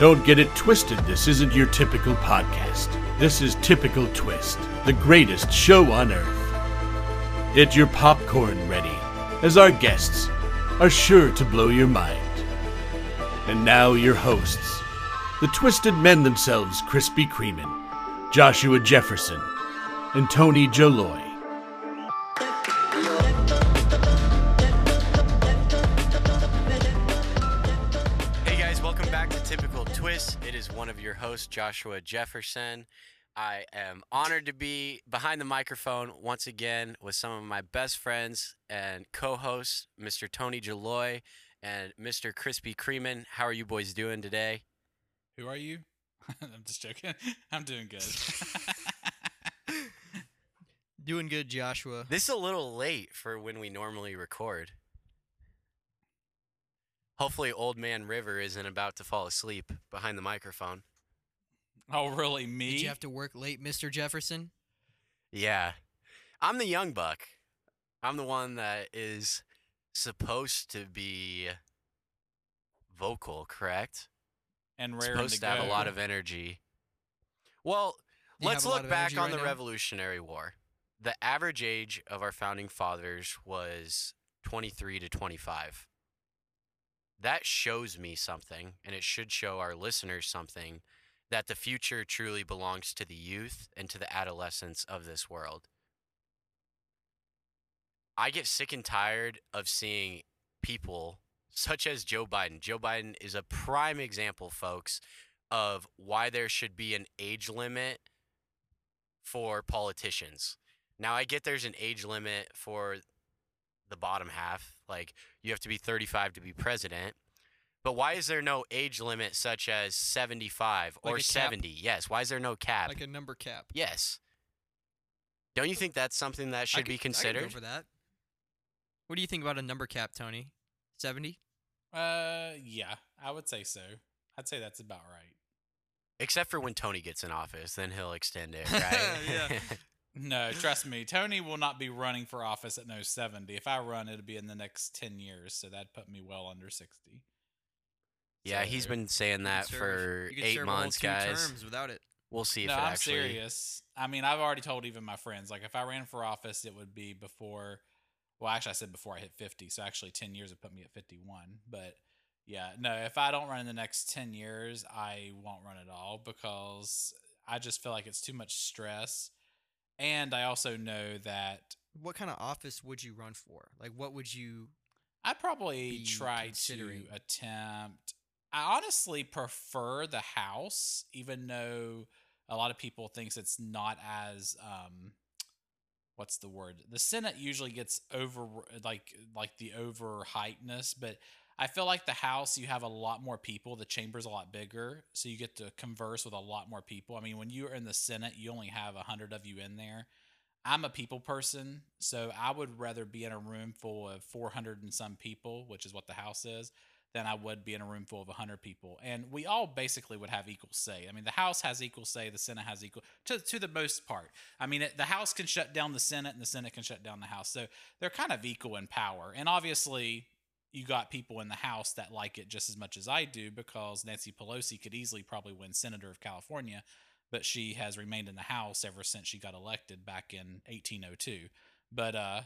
Don't get it twisted, this isn't your typical podcast. This is Typical Twist, the greatest show on earth. Get your popcorn ready, as our guests are sure to blow your mind. And now, your hosts, the Twisted Men themselves, Krispy Kremen, Joshua Jefferson, and Tony Jaloy. Is one of your hosts, Joshua Jefferson. I am honored to be behind the microphone once again with some of my best friends and co hosts, Mr. Tony Jaloy and Mr. Krispy Kremen. How are you boys doing today? Who are you? I'm just joking. I'm doing good. Doing good, Joshua. This is a little late for when we normally record. Hopefully, Old Man River isn't about to fall asleep behind the microphone. Oh, really? Me? Did you have to work late, Mr. Jefferson? Yeah. I'm the young buck. I'm the one that is supposed to be vocal, correct? and rare supposed to, to, have a lot of energy. Well, you let's have a lot look back on right the now? Revolutionary War. The average age of our founding fathers was 23 to 25. That shows me something, and it should show our listeners something that the future truly belongs to the youth and to the adolescents of this world. I get sick and tired of seeing people such as Joe Biden. Joe Biden is a prime example, folks, of why there should be an age limit for politicians. Now, I get there's an age limit for the bottom half, like you have to be 35 to be president. But why is there no age limit such as 75 Like or 70? Yes, why is there no cap? Like a number cap. yes. Don't you think that's something that I should could- be I could considered? go for that. What do you think about a number cap, Tony? 70? Uh, yeah, I would say so. I'd say that's about right. Except for when Tony gets in office, then he'll extend it, right? Yeah. No, trust me, Tony will not be running for office at no 70. If I run, it'll be in the next 10 years, so that'd put me well under 60. Yeah, he's been saying that You could serve- for you eight serve a whole months, two guys. terms without it. We'll see if no, it I'm actually. serious. I mean, I've already told even my friends, like, if I ran for office, it would be before. Well, actually, I said before I hit 50. So actually, 10 years would put me at 51. But yeah, no, if I don't run in the next 10 years, I won't run at all because I just feel like it's too much stress. And I also know that What kind of office would you run for? Like, what would you. I probably be try to attempt. I honestly prefer the House, even though a lot of people thinks it's not as um, what's the word? The Senate usually gets over like like the overhypeness, but I feel like the House you have a lot more people. The chamber's a lot bigger, so you get to converse with a lot more people. I mean, when you're in the Senate, you only have a hundred of you in there. I'm a people person, so I would rather be in a room full of 400 and some people, which is what the House is, than I would be in a room full of 100 people. And we all basically would have equal say. I mean, the House has equal say, the Senate has equal to to the most part. I mean, it, the House can shut down the Senate, and the Senate can shut down the House. So they're kind of equal in power. And obviously, you got people in the House that like it just as much as I do because Nancy Pelosi could easily probably win Senator of California, but she has remained in the House ever since she got elected back in 1802. But uh,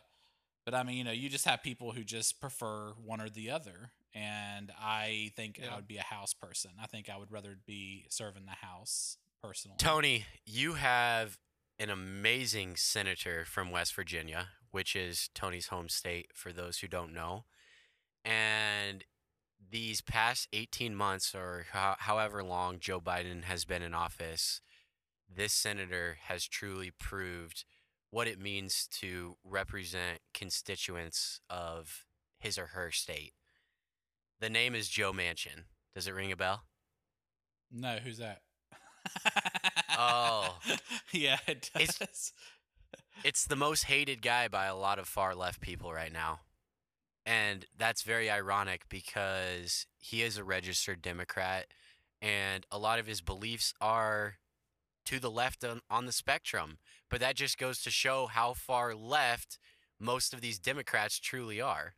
but I mean, you know, you just have people who just prefer one or the other, and I think I would be a House person. I think I would rather be serving the House personally. Tony, you have an amazing senator from West Virginia, which is Tony's home state, for those who don't know. And these past 18 months, or ho- however long Joe Biden has been in office, this senator has truly proved what it means to represent constituents of his or her state. The name is Joe Manchin. Does it ring a bell? No, who's that? Oh. yeah, it does. It's- it's the most hated guy by a lot of far left people right now. And that's very ironic because he is a registered Democrat and a lot of his beliefs are to the left on, on the spectrum. But that just goes to show how far left most of these Democrats truly are.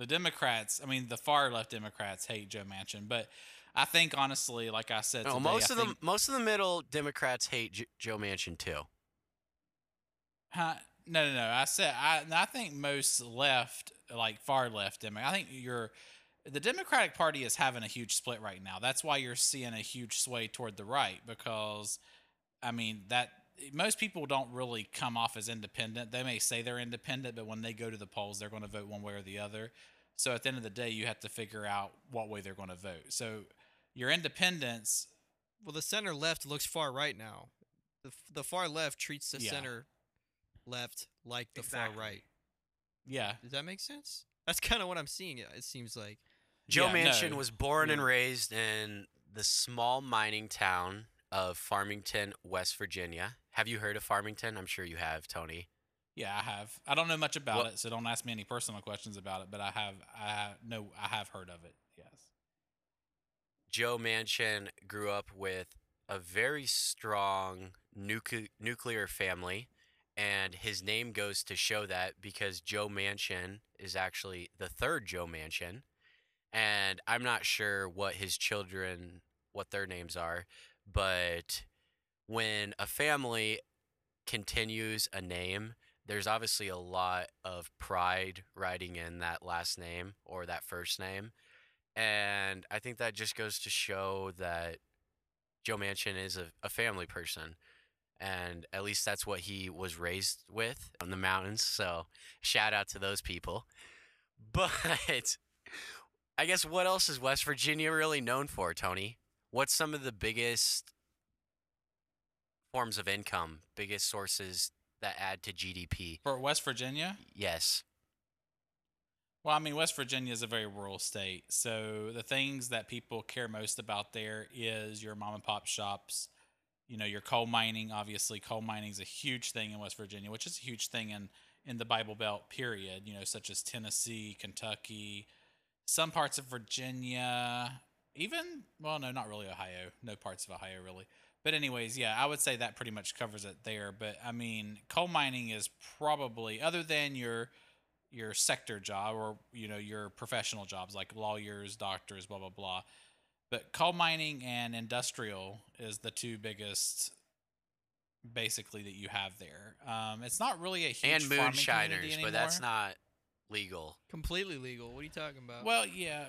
The Democrats, I mean, the far left Democrats hate Joe Manchin, but I think honestly, like I said, No, today, most I of the most of the middle Democrats hate J- Joe Manchin too. Huh? No, no, no. I said I. I think most left, like far left, Demo. I think you're. The Democratic Party is having a huge split right now. That's why you're seeing a huge sway toward the right because, I mean that most people don't really come off as independent. They may say they're independent, but when they go to the polls, they're going to vote one way or the other. So at the end of the day, you have to figure out what way they're going to vote. So your independence. Well, the center left looks far right now. The the far left treats the Yeah. center left like the Exactly. far right. yeah, Does that make sense? That's kind of what I'm seeing. It it seems like. Joe Yeah, Manchin no, was born and raised in the small mining town of Farmington, West Virginia. Have you heard of Farmington? I'm sure you have, Tony. Yeah, I have. I don't know much about What- it, so don't ask me any personal questions about it. But I have. I know. I have heard of it. Yes. Joe Manchin grew up with a very strong nucle- nuclear family, and his name goes to show that because Joe Manchin is actually the third Joe Manchin, and I'm not sure what his children what their names are, but when a family continues a name, there's obviously a lot of pride riding in that last name or that first name. And I think that just goes to show that Joe Manchin is a, a family person. And at least that's what he was raised with on the mountains. So shout out to those people. But I guess what else is West Virginia really known for, Tony? What's some of the biggest forms of income, biggest sources that add to GDP? For West Virginia, Yes. well, I mean, West Virginia is a very rural state, so the things that people care most about there is your mom and pop shops. You know, your coal mining. Obviously, coal mining is a huge thing in West Virginia, which is a huge thing in in the Bible Belt. Period. You know, such as Tennessee, Kentucky, some parts of Virginia, even well, no, not really Ohio. No parts of Ohio really. But anyways, yeah, I would say that pretty much covers it there. But I mean, coal mining is probably other than your your sector job or you know your professional jobs like lawyers, doctors, blah blah blah. But coal mining and industrial is the two biggest basically that you have there. Um, it's not really a huge And farming community moonshiners, but that's not legal. Completely legal. What are you talking about? Well, yeah,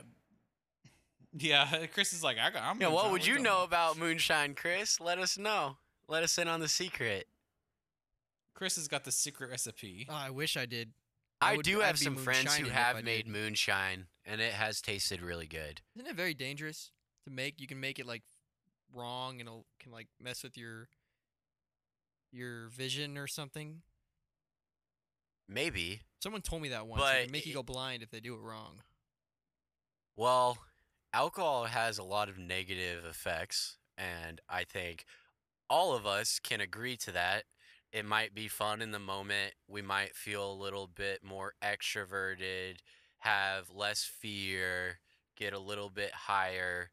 yeah. Chris is like, I got. I'm Yeah, what would you gonna- know about moonshine, Chris? Let us know. Let us in on the secret. Chris has got the secret recipe. Oh, I wish I did. I, would- do I'd have some friends who have made did. moonshine, and it has tasted really good. Isn't it very dangerous to make? You can make it like wrong and it'll can like mess with your your vision or something. Maybe. Someone told me that once. But it can make you go blind if they do it wrong. Well, alcohol has a lot of negative effects, and I think all of us can agree to that. It might be fun in the moment. We might feel a little bit more extroverted, have less fear, get a little bit higher.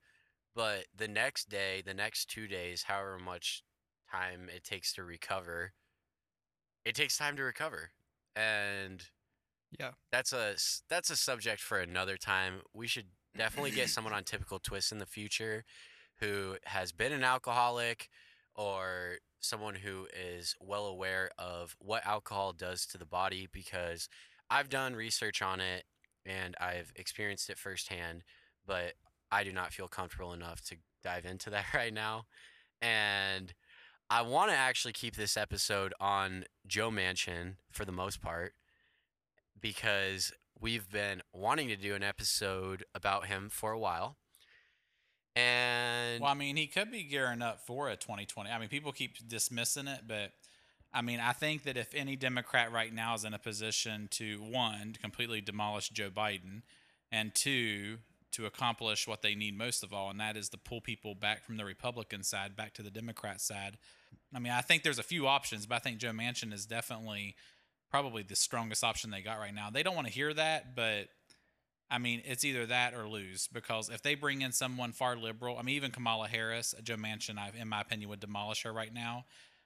But the next day, the next two days, however much time it takes to recover, it takes time to recover. And Yeah. that's a that's a subject for another time. We should definitely get someone on typical twist in the future who has been an alcoholic or someone who is well aware of what alcohol does to the body because I've done research on it and I've experienced it firsthand, but I do not feel comfortable enough to dive into that right now. And I want to actually keep this episode on Joe Manchin for the most part because we've been wanting to do an episode about him for a while. And Well, I mean, he could be gearing up for a 2020. I mean, people keep dismissing it, but I mean, I think that if any Democrat right now is in a position to one, completely demolish Joe Biden, and two, to accomplish what they need most of all, and that is to pull people back from the Republican side back to the Democrat side. I mean, I think there's a few options, but I think Joe Manchin is definitely probably the strongest option they got right now. They don't want to hear that, but I mean, it's either that or lose because if they bring in someone far liberal, I mean, even Kamala Harris, Joe Manchin, I, in my opinion, would demolish her right now.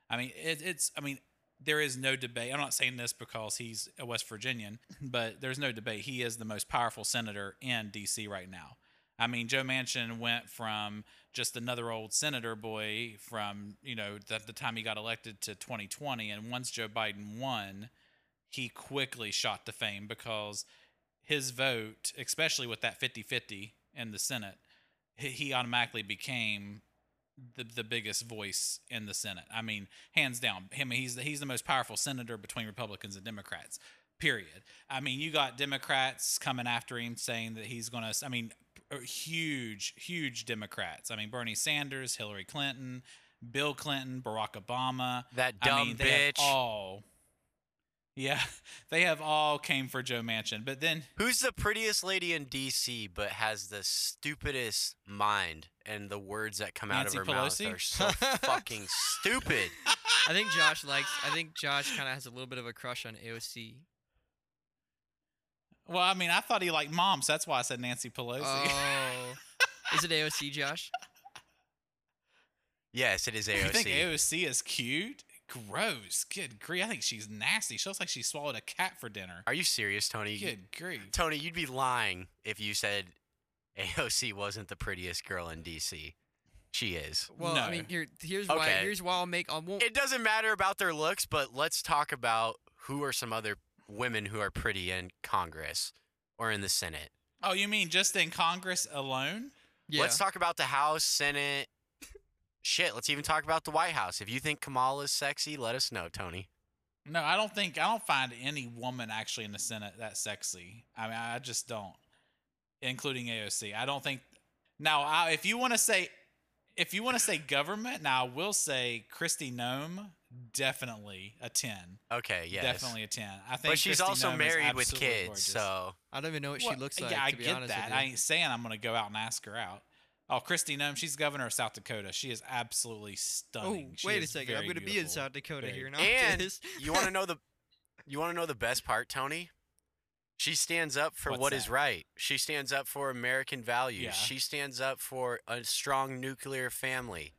I mean, it, it's, I mean, there is no debate. I'm not saying this because he's a West Virginian, but there's no debate. He is the most powerful senator in D.C. right now. I mean, Joe Manchin went from just another old senator boy from you know the, the time he got elected to 2020, and once Joe Biden won, he quickly shot to fame because his vote, especially with that 50-50 in the Senate, he, automatically became the the biggest voice in the Senate. I mean, hands down. Him he's he's the most powerful senator between Republicans and Democrats. Period. I mean, you got Democrats coming after him saying that he's going to I mean, huge huge Democrats. I mean, Bernie Sanders, Hillary Clinton, Bill Clinton, Barack Obama. That I dumb mean, they have bitch. all Yeah, they have all came for Joe Manchin. But then Who's the prettiest lady in DC but has the stupidest mind and the words that come Nancy out of her Pelosi? mouth are so fucking stupid. I think Josh likes. I think Josh kind of has a little bit of a crush on AOC. well, I mean, I thought he liked moms. That's why I said Nancy Pelosi. Oh, is it AOC, Josh? Yes, it is AOC. You think AOC. AOC is cute? Gross. Good grief. I think she's nasty. She looks like she swallowed a cat for dinner. Are you serious, Tony? Good grief. Tony, you'd be lying if you said AOC wasn't the prettiest girl in DC. She is. Well, I mean, here, here's why. Okay. Here's why I'll make. I won't. It doesn't matter about their looks, but let's talk about who are some other women who are pretty in Congress or in the Senate. Oh, you mean just in Congress alone? yeah. Let's talk about the House, Senate. Shit, let's even talk about the White House. If you think Kamala is sexy, let us know, Tony. No, I don't think I don't find any woman actually in the Senate that sexy. I mean, I just don't, including AOC. I don't think. Now, I, if you want to say, if you want to say government, now I will say Kristi Noem, definitely a ten. Okay, yeah, Definitely a ten. I think. But she's Kristi also Noem married with kids, gorgeous. so I don't even know what Well, she looks like. Yeah, I to be get honest that. I ain't saying I'm gonna go out and ask her out. Oh, Kristi Noem, she's governor of South Dakota. She is absolutely Oh, stunning. She wait a second. I'm gonna be in. South Dakota Very- here now. and you want to know the you want to know the best part, Tony? She stands up for What's what is that? right. She stands up for American values. Yeah. She stands up for a strong nuclear family.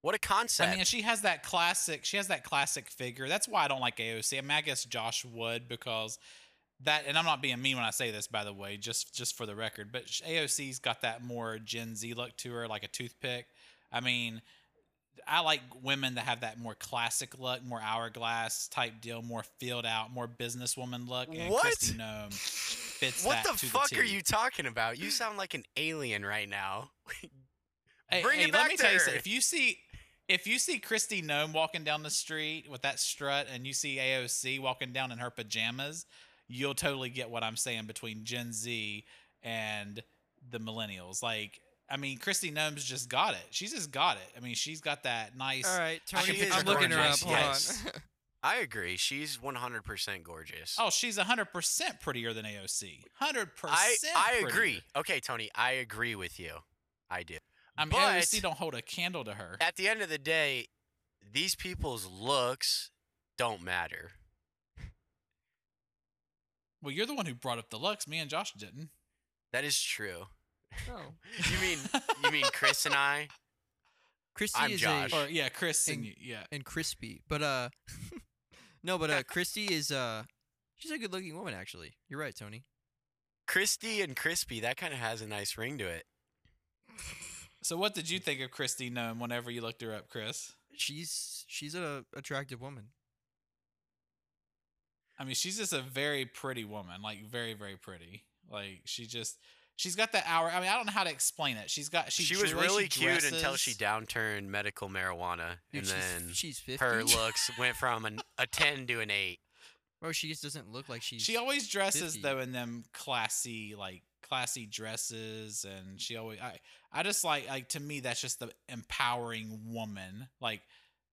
What a concept. I mean, she has that classic. She has that classic figure. That's why I don't like AOC. I mean, I guess Josh would because that. And I'm not being mean when I say this, by the way, just just for the record. But AOC's got that more Gen Z look to her, like a toothpick. I mean, I like women that have that more classic look, more hourglass type deal, more filled out, more businesswoman look. And What? Kristi Noem fits what that the fuck the are you talking about? You sound like an alien right now. Hey, Bring hey, it let back me to tell you her. something. If you see if you see Kristi Noem walking down the street with that strut and you see AOC walking down in her pajamas, you'll totally get what I'm saying between Gen Z and the millennials. Like I mean, Kristi Noem's just got it. She's just got it. I mean, she's got that nice. All right, Tony, I am her looking her up. Hold yes. on. I agree. She's 100% gorgeous. Oh, she's hundred percent prettier than AOC. Hundred I percent. I agree. Okay, Tony, I agree with you. I do. I mean, But- AOC don't hold a candle to her. At the end of the day, these people's looks don't matter. Well, you're the one who brought up the looks. Me and Josh didn't. That is true. Oh. You mean you mean Chris and I? Christy I'm is Josh. a Or yeah, Chris and And- Yeah. and crispy, but uh, no, but uh, Kristi is uh, she's a good-looking woman actually. You're right, Tony. Kristi and crispy, that kind of has a nice ring to it. So, what did you think of Kristi Noem whenever you looked her up, Chris? She's she's a attractive woman. I mean, she's just a very pretty woman, like very, very pretty. Like she just, she's got that hour. I mean, I don't know how to explain it. She's got she. She, was way she really cute until she downturned medical marijuana, Dude, and she's, then she's 50. her looks went from an, a 10 to an 8. Bro, she just doesn't look like she's. She always dresses 50. though in them classy, like classy dresses, and she always. I I just like like to me that's just the empowering woman. Like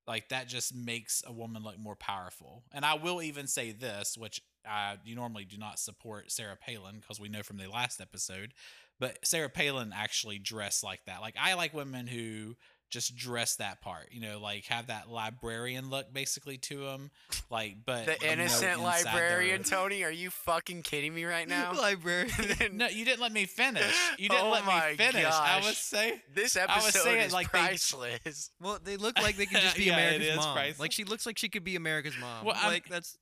like that just makes a woman look more powerful. And I will even say this, which I you normally do not support Sarah Palin because we know from the last episode, but Sarah Palin actually dressed like that. Like I like women who just dress that part, you know, like have that librarian look basically to him, like but The innocent inside librarian, they're- Tony, are you fucking kidding me right now? librarian. no, you didn't let me finish. You didn't Oh let my me finish. I gosh. was saying. this I was episode saying, is like, they- priceless. well, they look like they could just be Yeah, America's mom. priceless. Like she looks like she could be America's mom. Well, I'm- like that's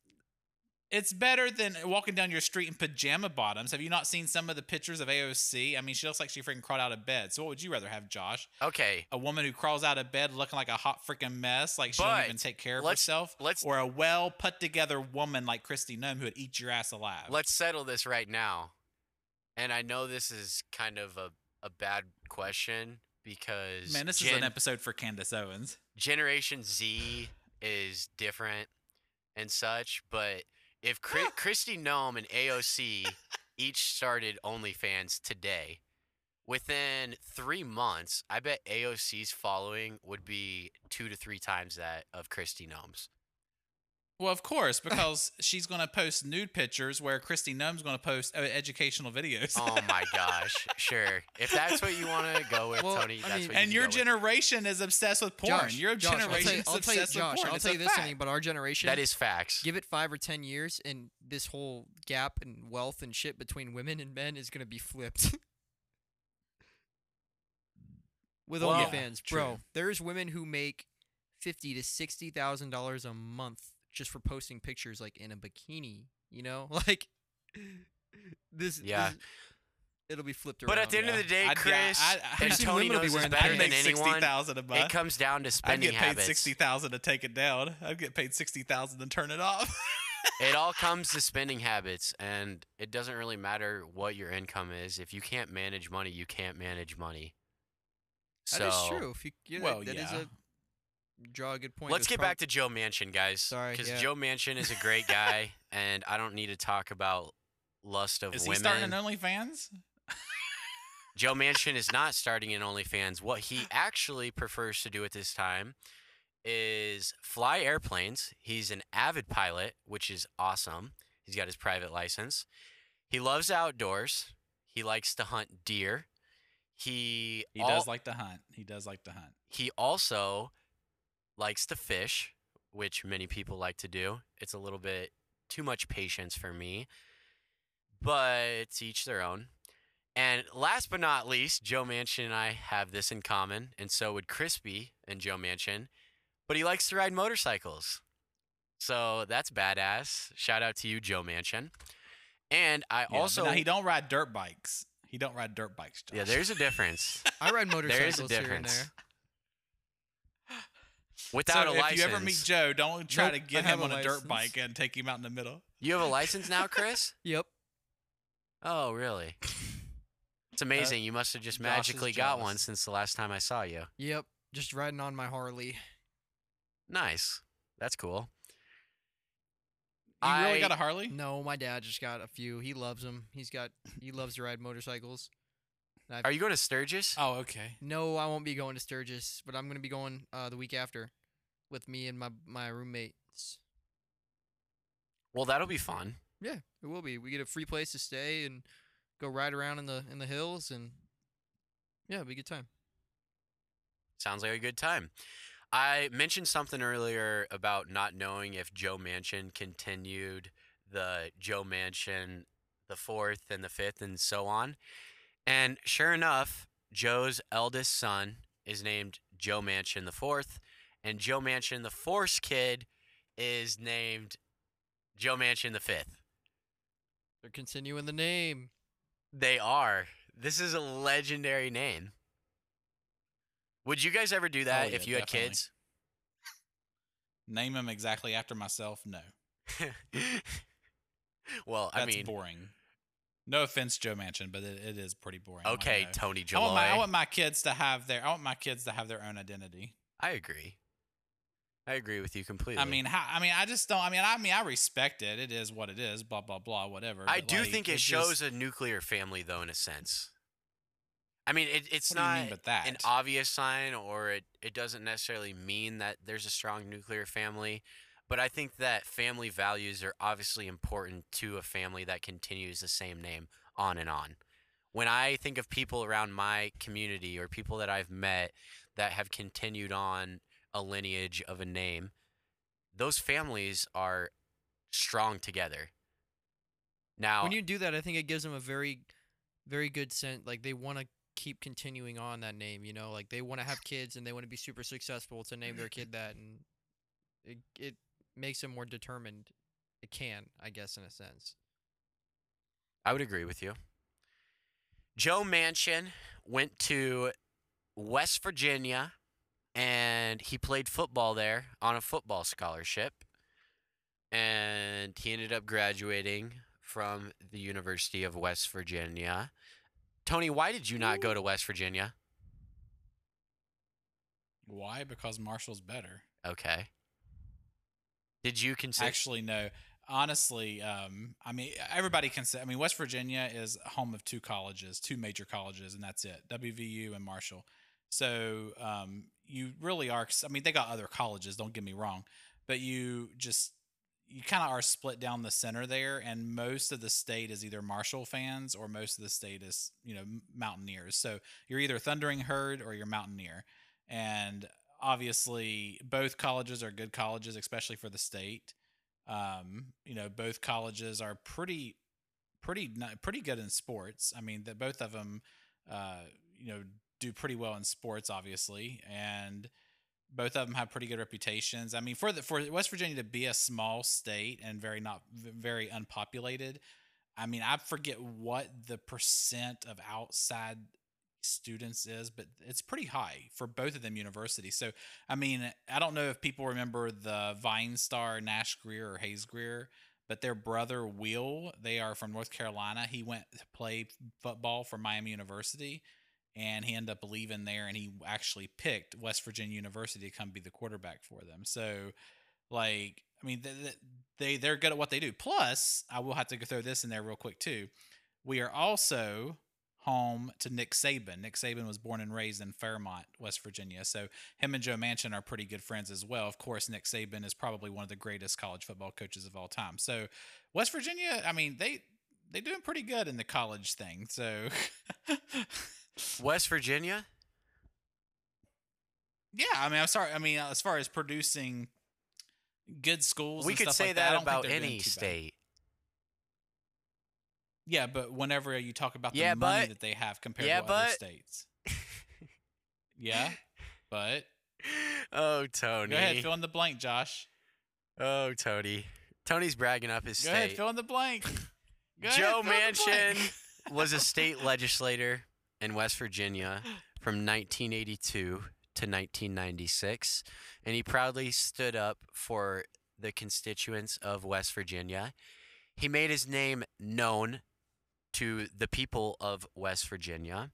It's better than walking down your street in pajama bottoms. Have you not seen some of the pictures of AOC? I mean, she looks like she freaking crawled out of bed. So what would you rather have, Josh? Okay, A woman who crawls out of bed looking like a hot freaking mess, like she But don't even take care of let's- herself, let's- or a well put together woman like Kristi Noem who would eat your ass alive? let's settle this right now. And I know this is kind of a, a bad question because Man, this is an episode for Candace Owens. Generation Z is different and such, but if Chri- Kristi Noem and AOC each started OnlyFans today, within three months, I bet AOC's following would be two to three times that of Kristi Noem's. Well, of course, because she's going to post nude pictures where Kristi Noem's going to post uh, educational videos. Oh my gosh, sure. If that's what you want to go with, Well, Tony, I that's mean- what you and can your go with. generation is obsessed with porn. Josh, your Josh, I'll generation tell you, is I'll tell you, obsessed Josh, with porn. I'll It's tell a you this fact. something about our generation. That is facts. Give it five or ten years, and this whole gap in wealth and shit between women and men is gonna be flipped. With Well, OnlyFans, true. bro, there's women who make fifty to sixty thousand dollars a month just for posting pictures like in a bikini. You know, like this. Yeah. this- it'll be flipped around. But at the end of the day, Chris I- I- and Tony women be knows this better than anyone. sixty thousand a It comes down to spending I'd spending get paid habits. sixty thousand to take it down. I'd get paid sixty thousand to turn it off. it all comes to spending habits and it doesn't really matter what your income is if you can't manage money you can't manage money That so is true. If you, yeah, that- Well, that is yeah. A draw a good point. let's get prob- back to joe manchin guys Sorry, because yeah. joe manchin is a great guy and i don't need to talk about lust of Is he women starting an OnlyFans? joe manchin is not starting an onlyfans what he actually prefers to do at this time is fly airplanes he's an avid pilot which is awesome he's got his private license he loves outdoors he likes to hunt deer he He al- does like to hunt. He does like to hunt. he also likes to fish, which many people like to do. It's a little bit too much patience for me, but it's each their own. And last but not least, Joe Manchin and I have this in common, and so would Crispy and Joe Manchin, but he likes to ride motorcycles. So that's badass. Shout out to you, Joe Manchin. And I Yeah, also, now he don't ride dirt bikes. He don't ride dirt bikes. Josh. yeah, there's a difference. I ride There motorcycles is a here and difference. there. Without so a if license, If you ever meet Joe, don't try Nope, to get him on a dirt bike and take him out in the middle. you have a license now, Chris? Yep. Oh, really? It's amazing. you must have just Uh, Josh magically got one since the last time I saw you. Yep. Just riding on my Harley. Nice. That's cool. You really got a Harley? No, my dad just got a few. He loves them. He's got. He loves to ride motorcycles. And I've- Are you going to Sturgis? Oh, okay. No, I won't be going to Sturgis, but I'm gonna be going uh, the week after, with me and my my roommates. Well, that'll be fun. Yeah, it will be. We get a free place to stay and go ride around in the in the hills, and yeah, it'll be a good time. Sounds like a good time. I mentioned something earlier about not knowing if Joe Manchin continued the Joe Manchin, the fourth and the fifth, and so on. And sure enough, Joe's eldest son is named Joe Manchin the fourth, and Joe Manchin the fourth kid is named Joe Manchin the fifth. They're continuing the name. They are. This is a legendary name. Would you guys ever do that oh, yeah, if you had kids? Name them exactly after myself? No. well, I That's mean, boring. No offense, Joe Manchin, but it, it is pretty boring. Okay. Tony I want, my, I want my kids to have their I want my kids to have their own identity. I agree. I agree with you completely. I mean, how, I mean, I just don't. I mean, I mean, I respect it. It is what it is. Blah blah blah. Whatever. I do like, think it just- shows a nuclear family, though, in a sense. I mean, it, it's What do you not mean an obvious sign, or it, it doesn't necessarily mean that there's a strong nuclear family. But I think that family values are obviously important to a family that continues the same name on and on. When I think of people around my community or people that I've met that have continued on a lineage of a name, those families are strong together. Now, When you do that, I think it gives them a very, very good sense. Like they want to keep continuing on that name. You know, like they want to have kids and they want to be super successful to name their kid that, and it it makes him more determined it can, I guess, in a sense. I would agree with you. Joe Manchin went to West Virginia and he played football there on a football scholarship. And he ended up graduating from the University of West Virginia. Tony, why did you not go to West Virginia? Why? Because Marshall's better. Okay. Did you consider Actually, no. Honestly, um, I mean, everybody can say. I mean, West Virginia is home of two colleges, two major colleges, and that's it: WVU and Marshall. So um, you really are. I mean, they got other colleges. Don't get me wrong, but you just you kind of are split down the center there, and most of the state is either Marshall fans or most of the state is you know Mountaineers. So you're either Thundering Herd or you're Mountaineer, and obviously both colleges are good colleges, especially for the state. Um, you know, both colleges are pretty, pretty, pretty good in sports. I mean, that both of them, uh, you know, do pretty well in sports, obviously, and both of them have pretty good reputations. I mean, for the for West Virginia to be a small state and very not very unpopulated, I mean, I forget what the percent of outside students is, but it's pretty high for both of them universities. So, I mean, I don't know if people remember the Vine star Nash Grier or Hayes Grier, but their brother Will, they are from North Carolina. He went to play football for Miami University and he ended up leaving there and he actually picked West Virginia University to come be the quarterback for them. So, like, I mean, they, they they're good at what they do. Plus, I will have to throw this in there real quick too. We are also home to Nick Saban. Nick Saban was born and raised in Fairmont, West Virginia. So him and Joe Manchin are pretty good friends as well. Of course, Nick Saban is probably one of the greatest college football coaches of all time. So West Virginia, I mean, they they're doing pretty good in the college thing. So West Virginia? Yeah, I mean, I'm sorry. I mean, as far as producing good schools, we and could stuff say like that I about any state. Yeah, but whenever you talk about the Yeah, money but- that they have compared yeah, to other states, yeah, but oh, Tony. go ahead, fill in the blank, Josh. oh, Tony. Tony's bragging up his Go state. Go ahead, fill in the blank. Go Joe fill in the blank. Manchin was a state legislator in West Virginia from 1982 to 1996, and he proudly stood up for the constituents of West Virginia. He made his name known to the people of West Virginia.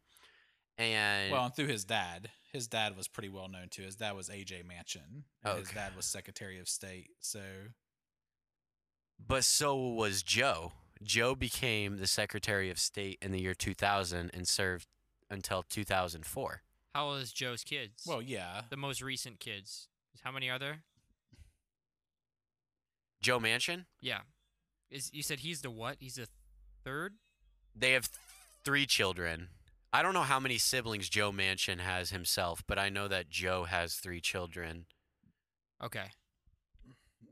And Well, and through his dad. His dad was pretty well known too. His dad was AJ Manchin. and His dad was Secretary of State. So but so was Joe. Joe became the Secretary of State in the year 2000 and served until 2004. How old is Joe's kids? well, yeah. the most recent kids. How many are there? Joe Manchin? Yeah. Is you said he's the what? He's the third? They have three children. I don't know how many siblings Joe Manchin has himself, but I know that Joe has three children. Okay.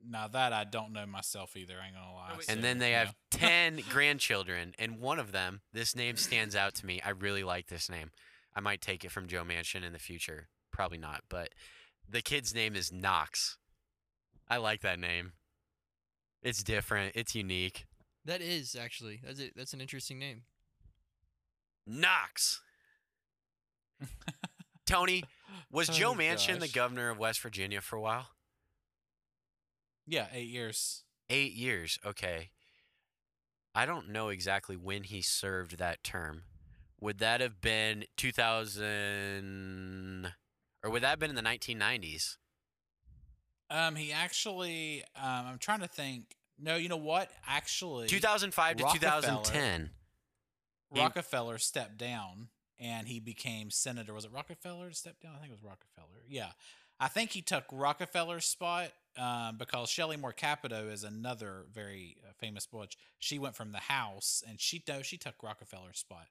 Now that I don't know myself either. I ain't gonna lie. And so, then they yeah. have 10 grandchildren, and one of them, this name stands out to me. I really like this name. I might take it from Joe Manchin in the future. Probably not, but the kid's name is Knox. I like that name. It's different, it's unique. That is actually that's a, that's an interesting name. Knox. Tony, was Joe Oh, Manchin the governor of West Virginia for a while? Yeah, eight years. Eight years. Okay. I don't know exactly when he served that term. Would that have been 2000 or would that have been in the 1990s? Um, he actually. Um, I'm trying to think. No, you know what? Actually, 2005 to 2010. Rockefeller stepped down and he became senator. Was it Rockefeller to step down? I think it was Rockefeller. Yeah. I think he took Rockefeller's spot um, because Shelley Moore Capito is another very uh, famous butch. She went from the House and she no, she took Rockefeller's spot.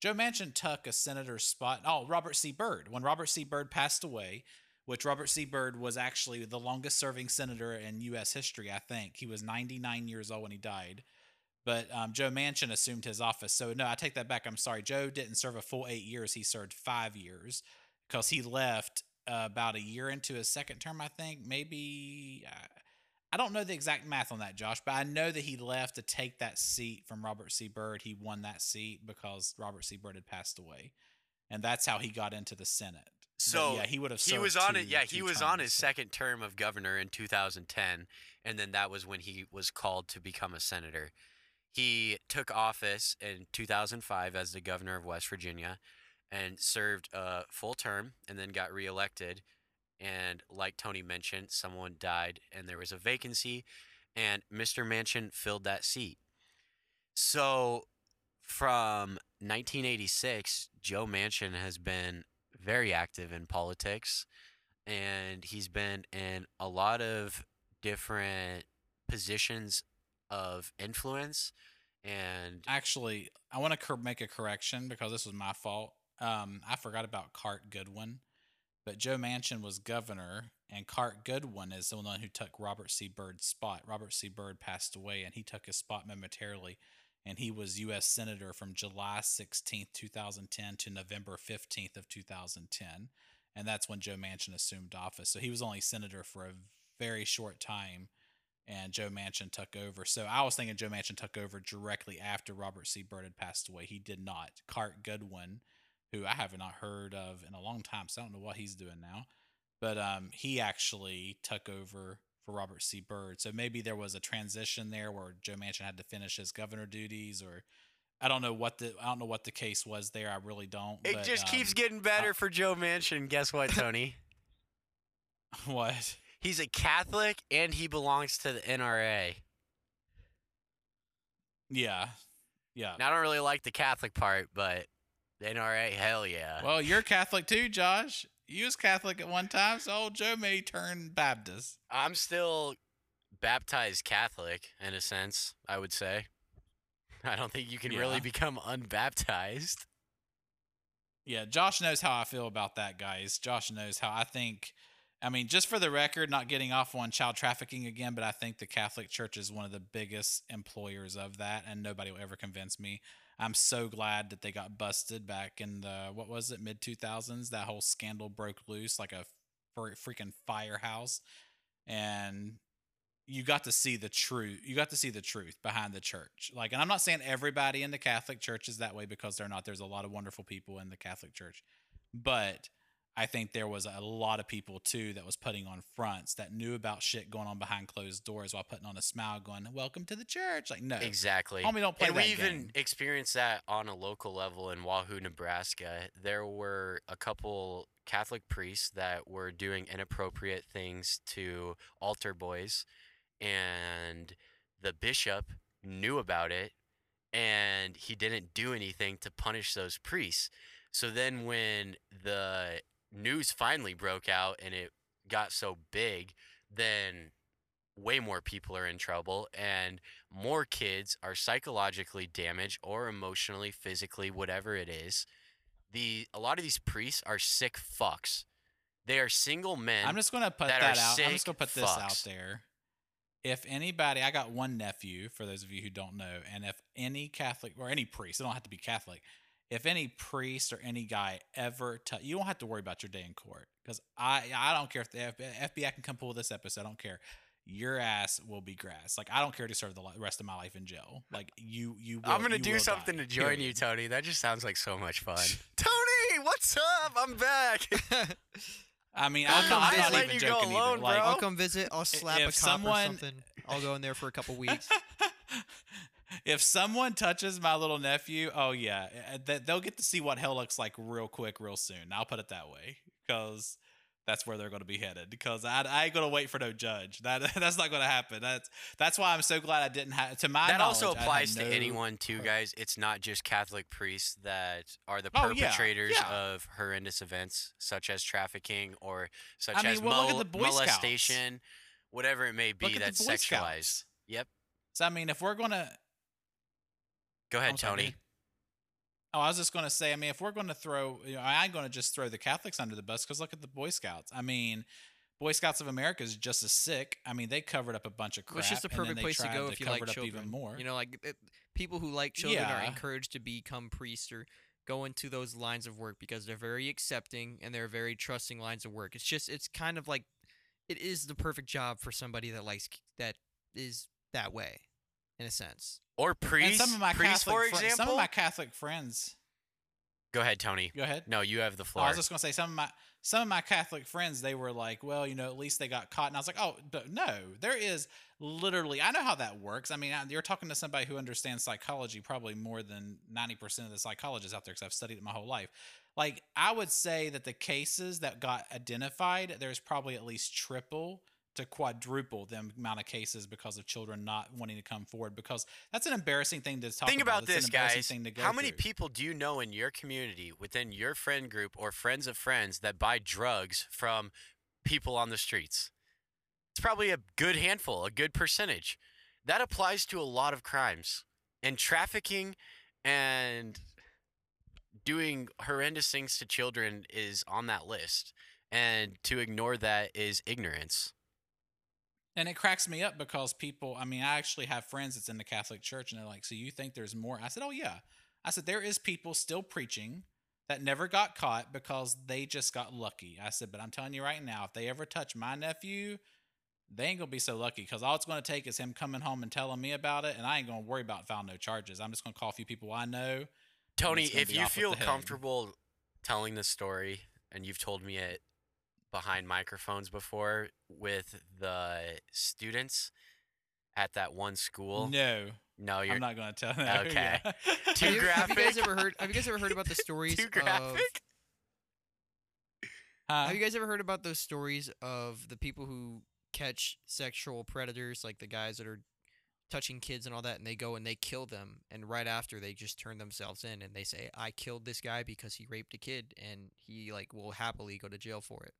Joe Manchin took a senator's spot. Oh, Robert C. Byrd. When Robert C. Byrd passed away, which Robert C. Byrd was actually the longest serving senator in U.S. history, I think. He was 99 years old when he died but um, Joe Manchin assumed his office. So no, I take that back. I'm sorry. Joe didn't serve a full eight years. He served five years because he left uh, about a year into his second term. I think maybe uh, I don't know the exact math on that, Josh, but I know that he left to take that seat from Robert C. Byrd. He won that seat because Robert C. Byrd had passed away, and that's how he got into the Senate. But So yeah, he would have. he was on it. Yeah, he was on his so- second term of governor in 2010, and then that was when he was called to become a senator. He took office in 2005 as the governor of West Virginia, and served a full term, and then got reelected. And like Tony mentioned, someone died, and there was a vacancy, and Mr. Manchin filled that seat. So from 1986, Joe Manchin has been very active in politics and he's been in a lot of different positions of influence and Actually, I want to make a correction because this was my fault. Um, I forgot about Carte Goodwin, but Joe Manchin was governor, and Carte Goodwin is the one who took Robert C. Byrd's spot. Robert C. Byrd passed away, and he took his spot momentarily, and he was U.S. senator from July 16th, 2010 to November 15th of 2010, and that's when Joe Manchin assumed office. So he was only senator for a very short time and Joe Manchin took over. So I was thinking Joe Manchin took over directly after Robert C. Byrd had passed away. He did not. Carte Goodwin, who I have not heard of in a long time, so I don't know what he's doing now, but um, he actually took over for Robert C. Byrd. So maybe there was a transition there where Joe Manchin had to finish his governor duties, or I don't know what the I don't know what the case was there. I really don't. it but, just keeps um, getting better uh, for Joe Manchin. Guess what, Tony? what. He's a Catholic and he belongs to the NRA. Yeah, yeah. And I don't really like the Catholic part, but the NRA, hell yeah. Well, you're Catholic too, Josh. You was Catholic at one time, so old Joe may turn Baptist. I'm still baptized Catholic in a sense, I would say. I don't think you can really become unbaptized. Yeah, Josh knows how I feel about that, guys. Josh knows how I think. I mean, just for the record, not getting off on child trafficking again, but I think the Catholic Church is one of the biggest employers of that, and nobody will ever convince me. I'm so glad that they got busted back in the what was it mid 2000s. That whole scandal broke loose like a freaking firehouse, and you got to see the truth. You got to see the truth behind the church. Like, and I'm not saying everybody in the Catholic Church is that way because they're not. There's a lot of wonderful people in the Catholic Church, but I think there was a lot of people too that was putting on fronts that knew about shit going on behind closed doors while putting on a smile, going "Welcome to the church." Like, no, Exactly. homie, don't play and we even game. experienced that on a local level in Wahoo, Nebraska. There were a couple Catholic priests that were doing inappropriate things to altar boys, and the bishop knew about it, and he didn't do anything to punish those priests. So then, when the news finally broke out and it got so big, then way more people are in trouble and more kids are psychologically damaged or emotionally, physically, whatever it is. The a lot of these priests are sick fucks. They are single men. I'm just gonna put that that, out. I'm just gonna put this out there. If anybody, I got one nephew. For those of you who don't know, and if any Catholic or any priest, it don't have to be Catholic. If any priest or any guy ever, t- you don't have to worry about your day in court because I, I don't care if the F- FBI can come pull this episode. I don't care. Your ass will be grass. Like I don't care to serve the rest of my life in jail. Like you, you. Will, I'm gonna you do will something die, to join you. Tony. That just sounds like so much fun. Tony, what's up? I'm back. I mean, I'll I'm come not, I'm visit. not Let even you go joking either. alone, Like, bro. I'll come visit. I'll slap if a cop someone- or something. I'll go in there for a couple weeks. If someone touches my little nephew, oh yeah, uh, th- they'll get to see what hell looks like real quick, real soon. I'll put it that way because that's where they're going to be headed. Because I, I ain't going to wait for no judge. That that's not going to happen. That's that's why I'm so glad I didn't have. To my that also applies to no- anyone too, guys. It's not just Catholic priests that are the Oh, yeah, perpetrators yeah. of horrendous events such as trafficking or such I mean, as well, look at mol- the Boy Scouts. molestation, whatever it may be Look at the that's sexualized. Scouts. Yep. So I mean, if we're going to Go ahead, sorry, Tony. Oh, I was just going to say, I mean, if we're going to throw, you know, I'm going to just throw the Catholics under the bus because look at the Boy Scouts. I mean, Boy Scouts of America is just as sick. I mean, they covered up a bunch of crap. It's just a perfect place to go if you like children. Even more. You know, like it, people who like children are encouraged to become priests or go into those lines of work because they're very accepting and they're very trusting lines of work. It's just it's kind of like it is the perfect job for somebody that likes that is that way, in a sense. Or And priests, some of my priests, Catholic for example. some of my Catholic friends. Go ahead, Tony. Go ahead. No, you have the floor. I was just gonna say some of my some of my Catholic friends they were like, well, you know, at least they got caught, and I was like, oh d- no, there is literally I know how that works. I mean, I- you're talking to somebody who understands psychology probably more than ninety percent of the psychologists out there because I've studied it my whole life. Like I would say that the cases that got identified, there's probably at least triple to quadruple the amount of cases because of children not wanting to come forward because that's an embarrassing thing to talk Think about an this, guys. thing to go How many through. people do you know in your community, within your friend group or friends of friends, that buy drugs from people on the streets? It's probably a good handful, a good percentage. That applies to a lot of crimes. And trafficking and doing horrendous things to children is on that list. And to ignore that is ignorance. And it cracks me up because people, I mean, I actually have friends that's in the Catholic Church and they're like, So you think there's more? I said, Oh, yeah. I said, There is people still preaching that never got caught because they just got lucky. I said, But I'm telling you right now, if they ever touch my nephew, they ain't gonna be so lucky because all it's gonna take is him coming home and telling me about it, and I ain't gonna worry about filing no charges. I'm just gonna call a few people I know. Tony, if you feel comfortable telling this story, and you've told me it behind microphones before with the students at that one school. No, No, you're I'm not gonna tell. No, Okay. yeah. Too have, you, have you guys ever heard? Have you guys ever heard about the stories too of? graphic. Have you guys ever heard about those stories of the people who catch sexual predators, like the guys that are touching kids and all that, and they go and they kill them, and right after they just turn themselves in and they say, "I killed this guy because he raped a kid," and he like will happily go to jail for it.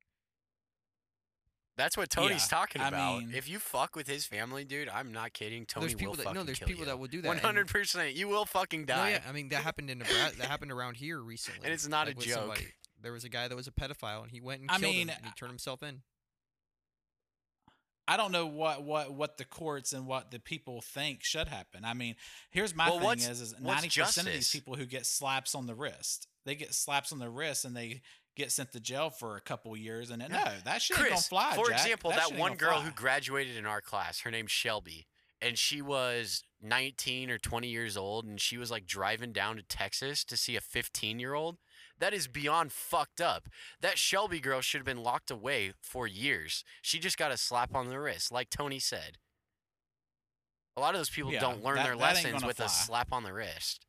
That's what Tony's Yeah, talking I about. mean- if you fuck with his family, dude, I'm not kidding. Tony there's people will that fucking no, there's kill people you. that will do that. Hundred percent. You will fucking No, die. yeah, I mean that happened in Nebraska. that happened around here recently. And it's not a like, with joke. somebody. There was a guy that was a pedophile, and he went and I killed mean, him, and he turned himself in. I don't know what what what the courts and what the people think should happen. I mean, here's my Well, thing: is is ninety percent of these people who get slaps on the wrist, they get slaps on the wrist and they get sent to jail for a couple years. And no, that shit ain't gonna fly. for Jack. example, that, that, one girl fly. who graduated in our class, her name's Shelby, and she was 19 or 20 years old, and she was like driving down to Texas to see a 15 year old. That is beyond fucked up. That Shelby girl should have been locked away for years. She just got a slap on the wrist, like Tony said. A lot of those people Yeah, don't learn that- their lessons with a slap on the wrist.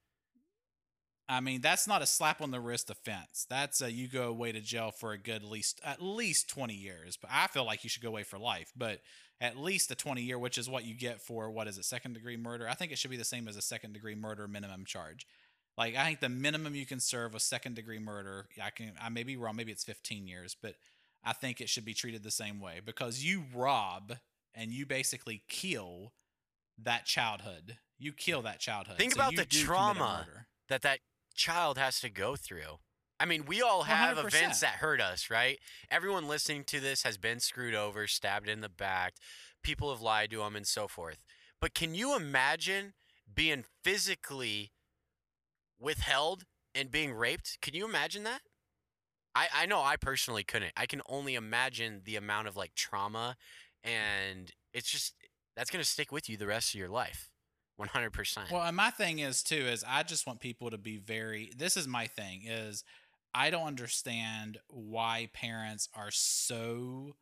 I mean, that's not a slap on the wrist offense. That's a you go away to jail for a good least at least twenty years. But I feel like you should go away for life. But at least a twenty year, which is what you get for what is it, second degree murder. I think it should be the same as a second degree murder minimum charge. Like I think the minimum you can serve with second degree murder, I can I may be wrong, maybe it's fifteen years, but I think it should be treated the same way because you rob and you basically kill that childhood. You kill that childhood. Think So about the do commit a trauma that that child has to go through. I mean, we all have 100%. events that hurt us, right? Everyone listening to this has been screwed over, stabbed in the back, people have lied to them, and so forth. But can you imagine being physically withheld and being raped? Can you imagine that? I, I know I personally couldn't. I can only imagine the amount of like trauma, and it's just that's gonna stick with you the rest of your life, one hundred percent. Well, and my thing is too is I just want people to be very. This is my thing is I don't understand why parents are so.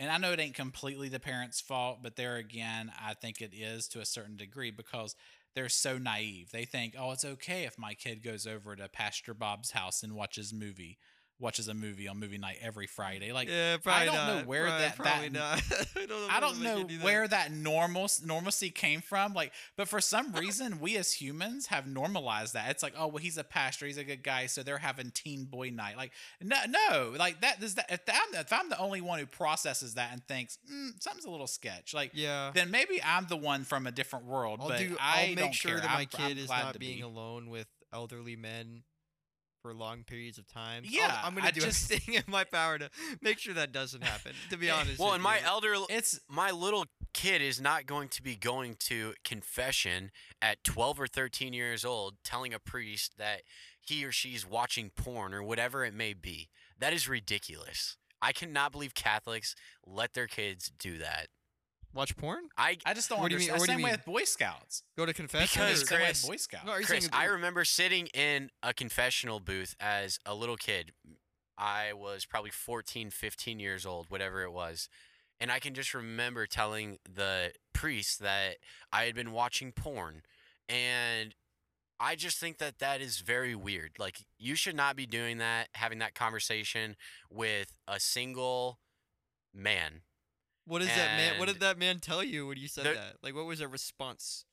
And I know it ain't completely the parents' fault, but there again, I think it is to a certain degree because they're so naive. They think, oh, it's okay if my kid goes over to Pastor Bob's house and watches movie, watches a movie on movie night every Friday. Like, yeah, I don't know where that- probably that- not. I don't know, I don't know do where that normal normalcy came from. Like, but for some reason, we as humans have normalized that. It's like, oh, well, he's a pastor, he's a good guy, so they're having teen boy night. Like, no, no, like that. Is that if I'm, if I'm the only one who processes that and thinks mm, something's a little sketch, like, Yeah. then maybe I'm the one from a different world. I'll but do. I I'll make don't sure care. that I'm- my kid I'm is not being be. alone with elderly men for long periods of time. I'll- Yeah, I'm gonna I do just- everything in my power to make sure that doesn't happen. To be eh, honest. Well, with and my elder, It's my little kid is not going to be going to confession at 12 or 13 years old telling a priest that he or she's watching porn or whatever it may be. That is ridiculous. I cannot believe Catholics let their kids do that. Watch porn? I I just don't What do you mean- understand. what do you Same way mean? with Boy Scouts. Go to confession? Because or- Same way Chris- with Boy Scouts. No, are you Chris, saying I remember sitting in a confessional booth as a little kid. I was probably 14, 15 years old, whatever it was. And I can just remember telling the priest that I had been watching porn. And I just think that that is very weird. Like, you should not be doing that, having that conversation with a single man. What is that man? What did that man tell you when you said there- that? Like, what was their response?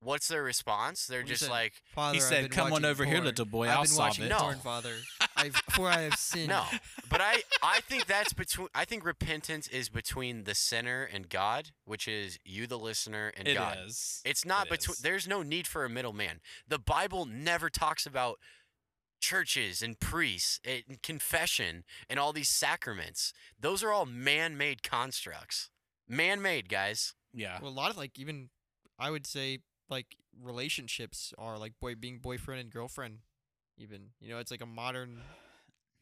What's their response? They're When just said- like, Father, He I've said, "Come on watching over here, little boy. I've I'll been solve watching it." No. porn, Father. I've, for I have sinned. No, but I I think that's between. I think repentance is between the sinner and God, which is you, the listener, and It God. is. It's not It between. There's no need for a middleman. The Bible never talks about churches and priests and confession and all these sacraments. Those are all man-made constructs. Man-made, guys. Yeah. Well, a lot of like even I would say like relationships are like boy being boyfriend and girlfriend. Even you know it's like a modern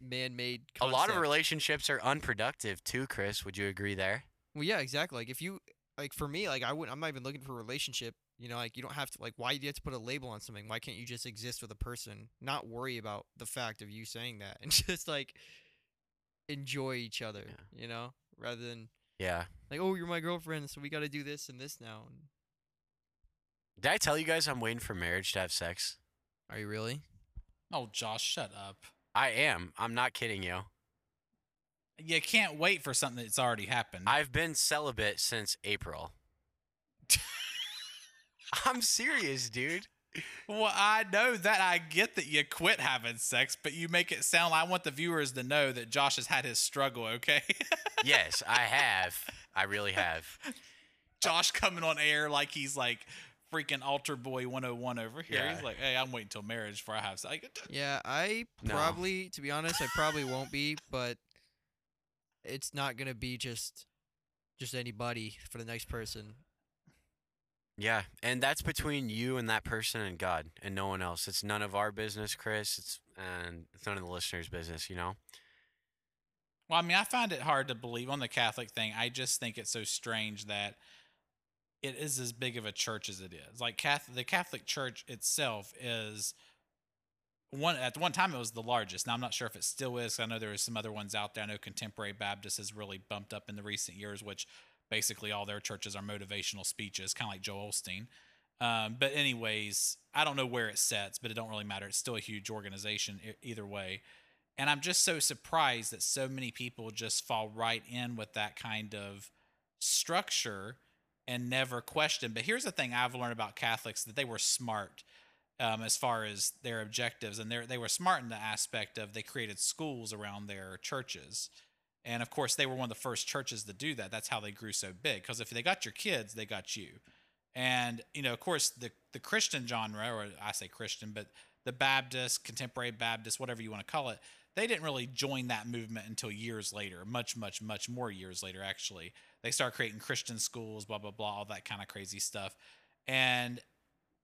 man-made. A lot of relationships are unproductive too, Chris. Would you agree there? Well, yeah, exactly. Like if you like for me, like I wouldn't. I'm not even looking for a relationship. You know, like you don't have to like. Why do you have to put a label on something? Why can't you just exist with a person, not worry about the fact of you saying that, and just like enjoy each other? You know, rather than Yeah. like, oh, you're my girlfriend, so we got to do this and this now. And Did I tell you guys I'm waiting for marriage to have sex? are you really? Oh, Josh, shut up. I am. I'm not kidding you. You can't wait for something that's already happened. I've been celibate since April. I'm serious, dude. well, I know that. I get that you quit having sex, but you make it sound. Like I want the viewers to know that Josh has had his struggle. Okay, Yes, I have. I really have. Josh coming on air like he's like freaking altar boy 101 over here. Yeah. He's like, hey, I'm waiting till marriage before I have sex. Yeah, I No. probably, to be honest, I probably won't be, but it's not gonna be just just anybody for the next person. Yeah, and that's between you and that person and God and no one else. It's none of our business, Chris. It's and it's none of the listeners' business, you know. Well, I mean, I find it hard to believe on the Catholic thing. I just think it's so strange that it is as big of a church as it is. Like Catholic, the Catholic Church itself is one at one time it was the largest. Now I'm not sure if it still is. I know there are some other ones out there. I know Contemporary Baptist has really bumped up in the recent years, which basically all their churches are motivational speeches, kind of like Joel Osteen. Um, but anyways, I don't know where it sets, but it don't really matter. It's still a huge organization either way. And I'm just so surprised that so many people just fall right in with that kind of structure and never question. But here's the thing I've learned about Catholics that they were smart um, as far as their objectives, and they they were smart in the aspect of they created schools around their churches. And of course, they were one of the first churches to do that. That's how they grew so big. Because if they got your kids, they got you. And you know, of course, the the Christian genre, or I say Christian, but the Baptist, contemporary Baptist, whatever you want to call it, they didn't really join that movement until years later, much, much, much more years later, actually. They start creating Christian schools, blah, blah, blah, all that kind of crazy stuff. And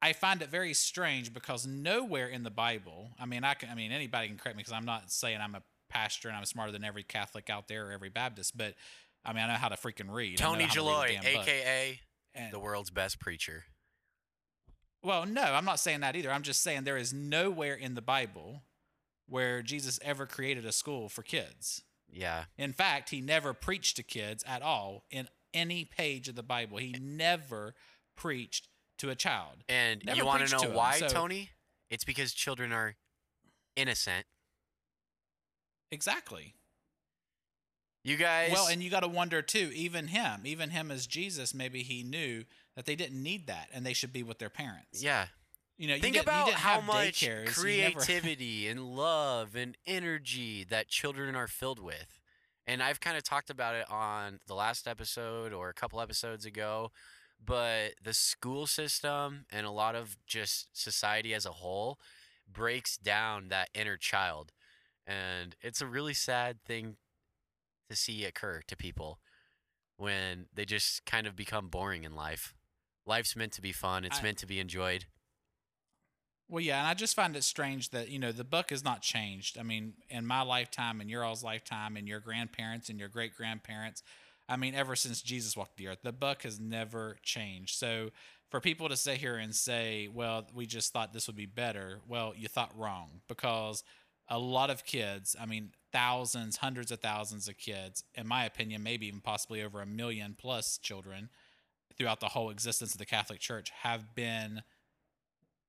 I find it very strange because nowhere in the Bible, I mean, I can, I mean, anybody can correct me because I'm not saying I'm a pastor and I'm smarter than every Catholic out there or every Baptist, but I mean, I know how to freaking read. Tony Jaloy, aka And- the world's best preacher. Well, no, I'm not saying that either. I'm just saying there is nowhere in the Bible where Jesus ever created a school for kids. Yeah. In fact, he never preached to kids at all in any page of the Bible. He never preached to a child. And Never you want to know why, so- Tony? It's because children are innocent. Exactly. You guys Well, and you got to wonder too, even him, even him as Jesus, maybe he knew that they didn't need that and they should be with their parents. Yeah. You know, Think you about how much daycares, you never- creativity and love and energy that children are filled with. And I've kind of talked about it on the last episode or a couple episodes ago, but the school system and a lot of just society as a whole breaks down that inner child. And it's a really sad thing to see occur to people when they just kind of become boring in life. Life's meant to be fun, it's I- meant to be enjoyed. Well, yeah, and I just find it strange that you know the book has not changed. I mean, in my lifetime, in your all's lifetime, and your grandparents and your great grandparents, I mean, ever since Jesus walked the earth, the book has never changed. So for people to sit here and say, "Well, we just thought this would be better," well, you thought wrong because a lot of kids, I mean, thousands, hundreds of thousands of kids, in my opinion, maybe even possibly over a million plus children throughout the whole existence of the Catholic Church have been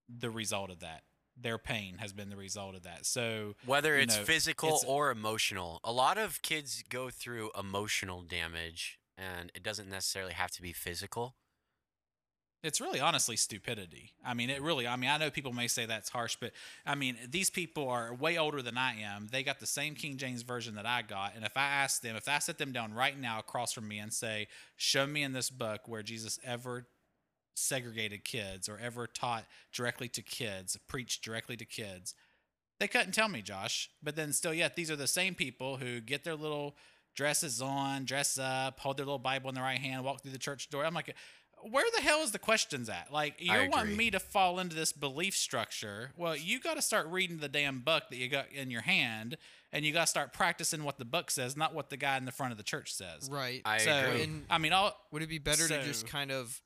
the result of that. Their pain has been the result of that. So Whether you it's know, physical it's- or emotional, a lot of kids go through emotional damage, and it doesn't necessarily have to be physical. It's really honestly stupidity. I mean, it really, I mean, I know people may say that's harsh, but I mean, these people are way older than I am. They got the same King James version that I got. And if I ask them, if I sit them down right now across from me and say, show me in this book where Jesus ever segregated kids or ever taught directly to kids, preached directly to kids, they couldn't tell me, Josh. But then still, yet, these are the same people who get their little dresses on, dress up, hold their little Bible in the right hand, walk through the church door. I'm like, where the hell is the questions at? Like, you're wanting me to fall into this belief structure. Well, you got to start reading the damn book that you got in your hand, and you got to start practicing what the book says, not what the guy in the front of the church says. Right. I so, agree. And I mean, all would it be better to just kind of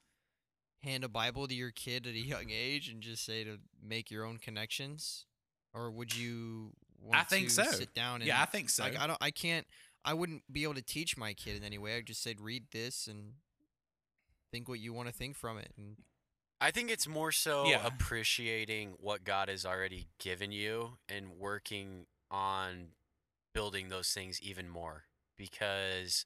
hand a Bible to your kid at a young age and just say to make your own connections, or would you want think to so. sit down and yeah, I think so. like I don't I can't I wouldn't be able to teach my kid in any way. I'd just said read this and think what you want to think from it and I think it's more so Yeah. appreciating what God has already given you and working on building those things even more. Because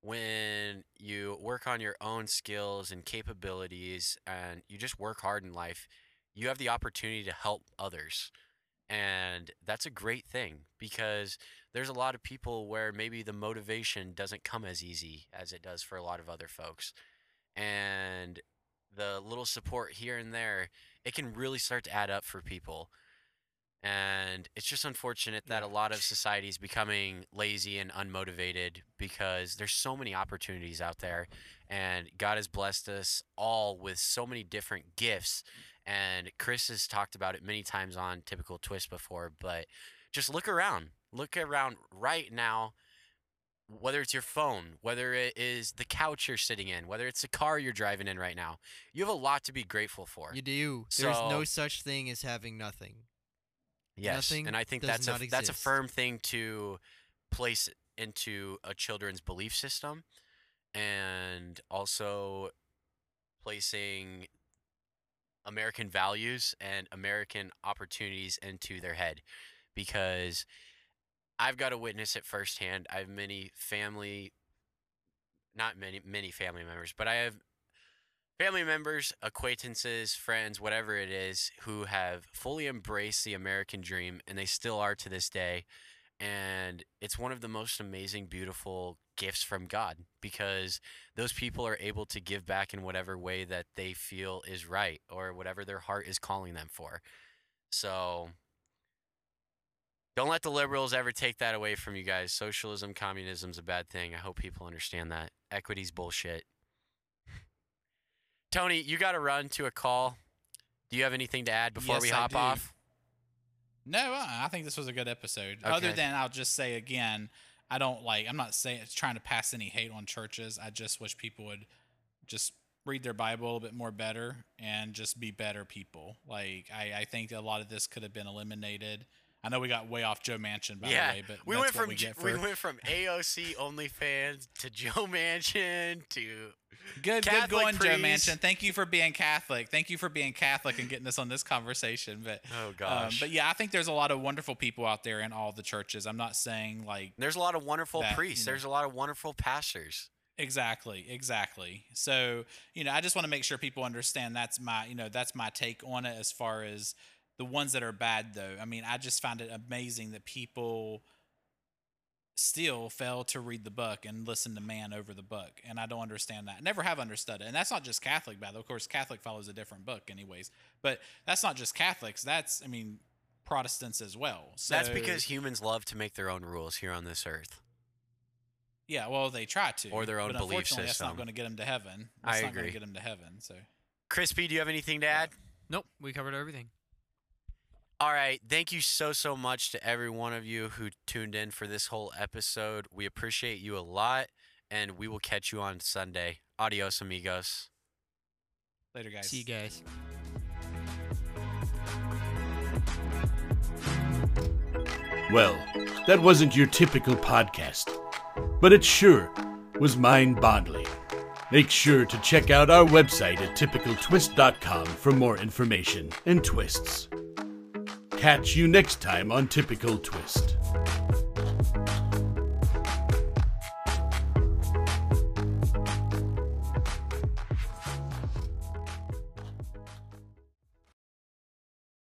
when you work on your own skills and capabilities and you just work hard in life, you have the opportunity to help others. And that's a great thing because there's a lot of people where maybe the motivation doesn't come as easy as it does for a lot of other folks. And the little support here and there, it can really start to add up for people. And it's just unfortunate that a lot of society is becoming lazy and unmotivated because there's so many opportunities out there. And God has blessed us all with so many different gifts. And Chris has talked about it many times on Typical Twist before, but just look around. Look around right now whether it's your phone, whether it is the couch you're sitting in, whether it's the car you're driving in right now, you have a lot to be grateful for. you do. There's no such thing as having nothing. yes, nothing and I think that's a not that's a firm thing to place into a children's belief system, and also placing American values and American opportunities into their head, because I've got to witness it firsthand. I have many family, not many many family members, but I have family members, acquaintances, friends, whatever it is, who have fully embraced the American dream, and they still are to this day. And it's one of the most amazing, beautiful gifts from God because those people are able to give back in whatever way that they feel is right or whatever their heart is calling them for. So don't let the liberals ever take that away from you guys. Socialism, communism's a bad thing. I hope people understand that. Equity's bullshit. Tony, you got to run to a call. Do you have anything to add before Yes, we hop off? No, uh, I think this was a good episode. Other than I'll just say again, I don't like. I'm not saying trying to pass any hate on churches. I just wish people would just read their Bible a little bit more better and just be better people. Like I, I think a lot of this could have been eliminated. I know we got way off Joe Manchin by yeah, the way, but we went from we get we went from AOC OnlyFans to Joe Manchin to good, good Catholic going, Joe priest. Manchin. Thank you for being Catholic. Thank you for being Catholic and getting us on this conversation. But oh um, gosh. but yeah, I think there's a lot of wonderful people out there in all the churches. I'm not saying like There's a lot of wonderful that, you priests. know. There's a lot of wonderful pastors. Exactly, exactly. So, you know, I just want to make sure people understand that's my, you know, that's my take on it as far as the ones that are bad though. I mean, I just find it amazing that people still fail to read the book and listen to man over the book. And I don't understand that. Never have understood it. And that's not just Catholic, by the way. Of course, Catholic follows a different book anyways. But that's not just Catholics. That's I mean, Protestants as well. So That's because humans love to make their own rules here on this earth. Yeah, well, they try to, Or their own but belief unfortunately, That's system. not going to get them to heaven. I That's not going agree. to get them to heaven. So, Crispy, do you have anything to add? Nope, we covered everything. All right. Thank you so, so much to every one of you who tuned in for this whole episode. We appreciate you a lot, and we will catch you on Sunday. Adios, amigos. Later, guys. See you guys. Well, that wasn't your typical podcast, but it sure was mind boggling. Make sure to check out our website at typicaltwist.com for more information and twists. Catch you next time on Typical Twist.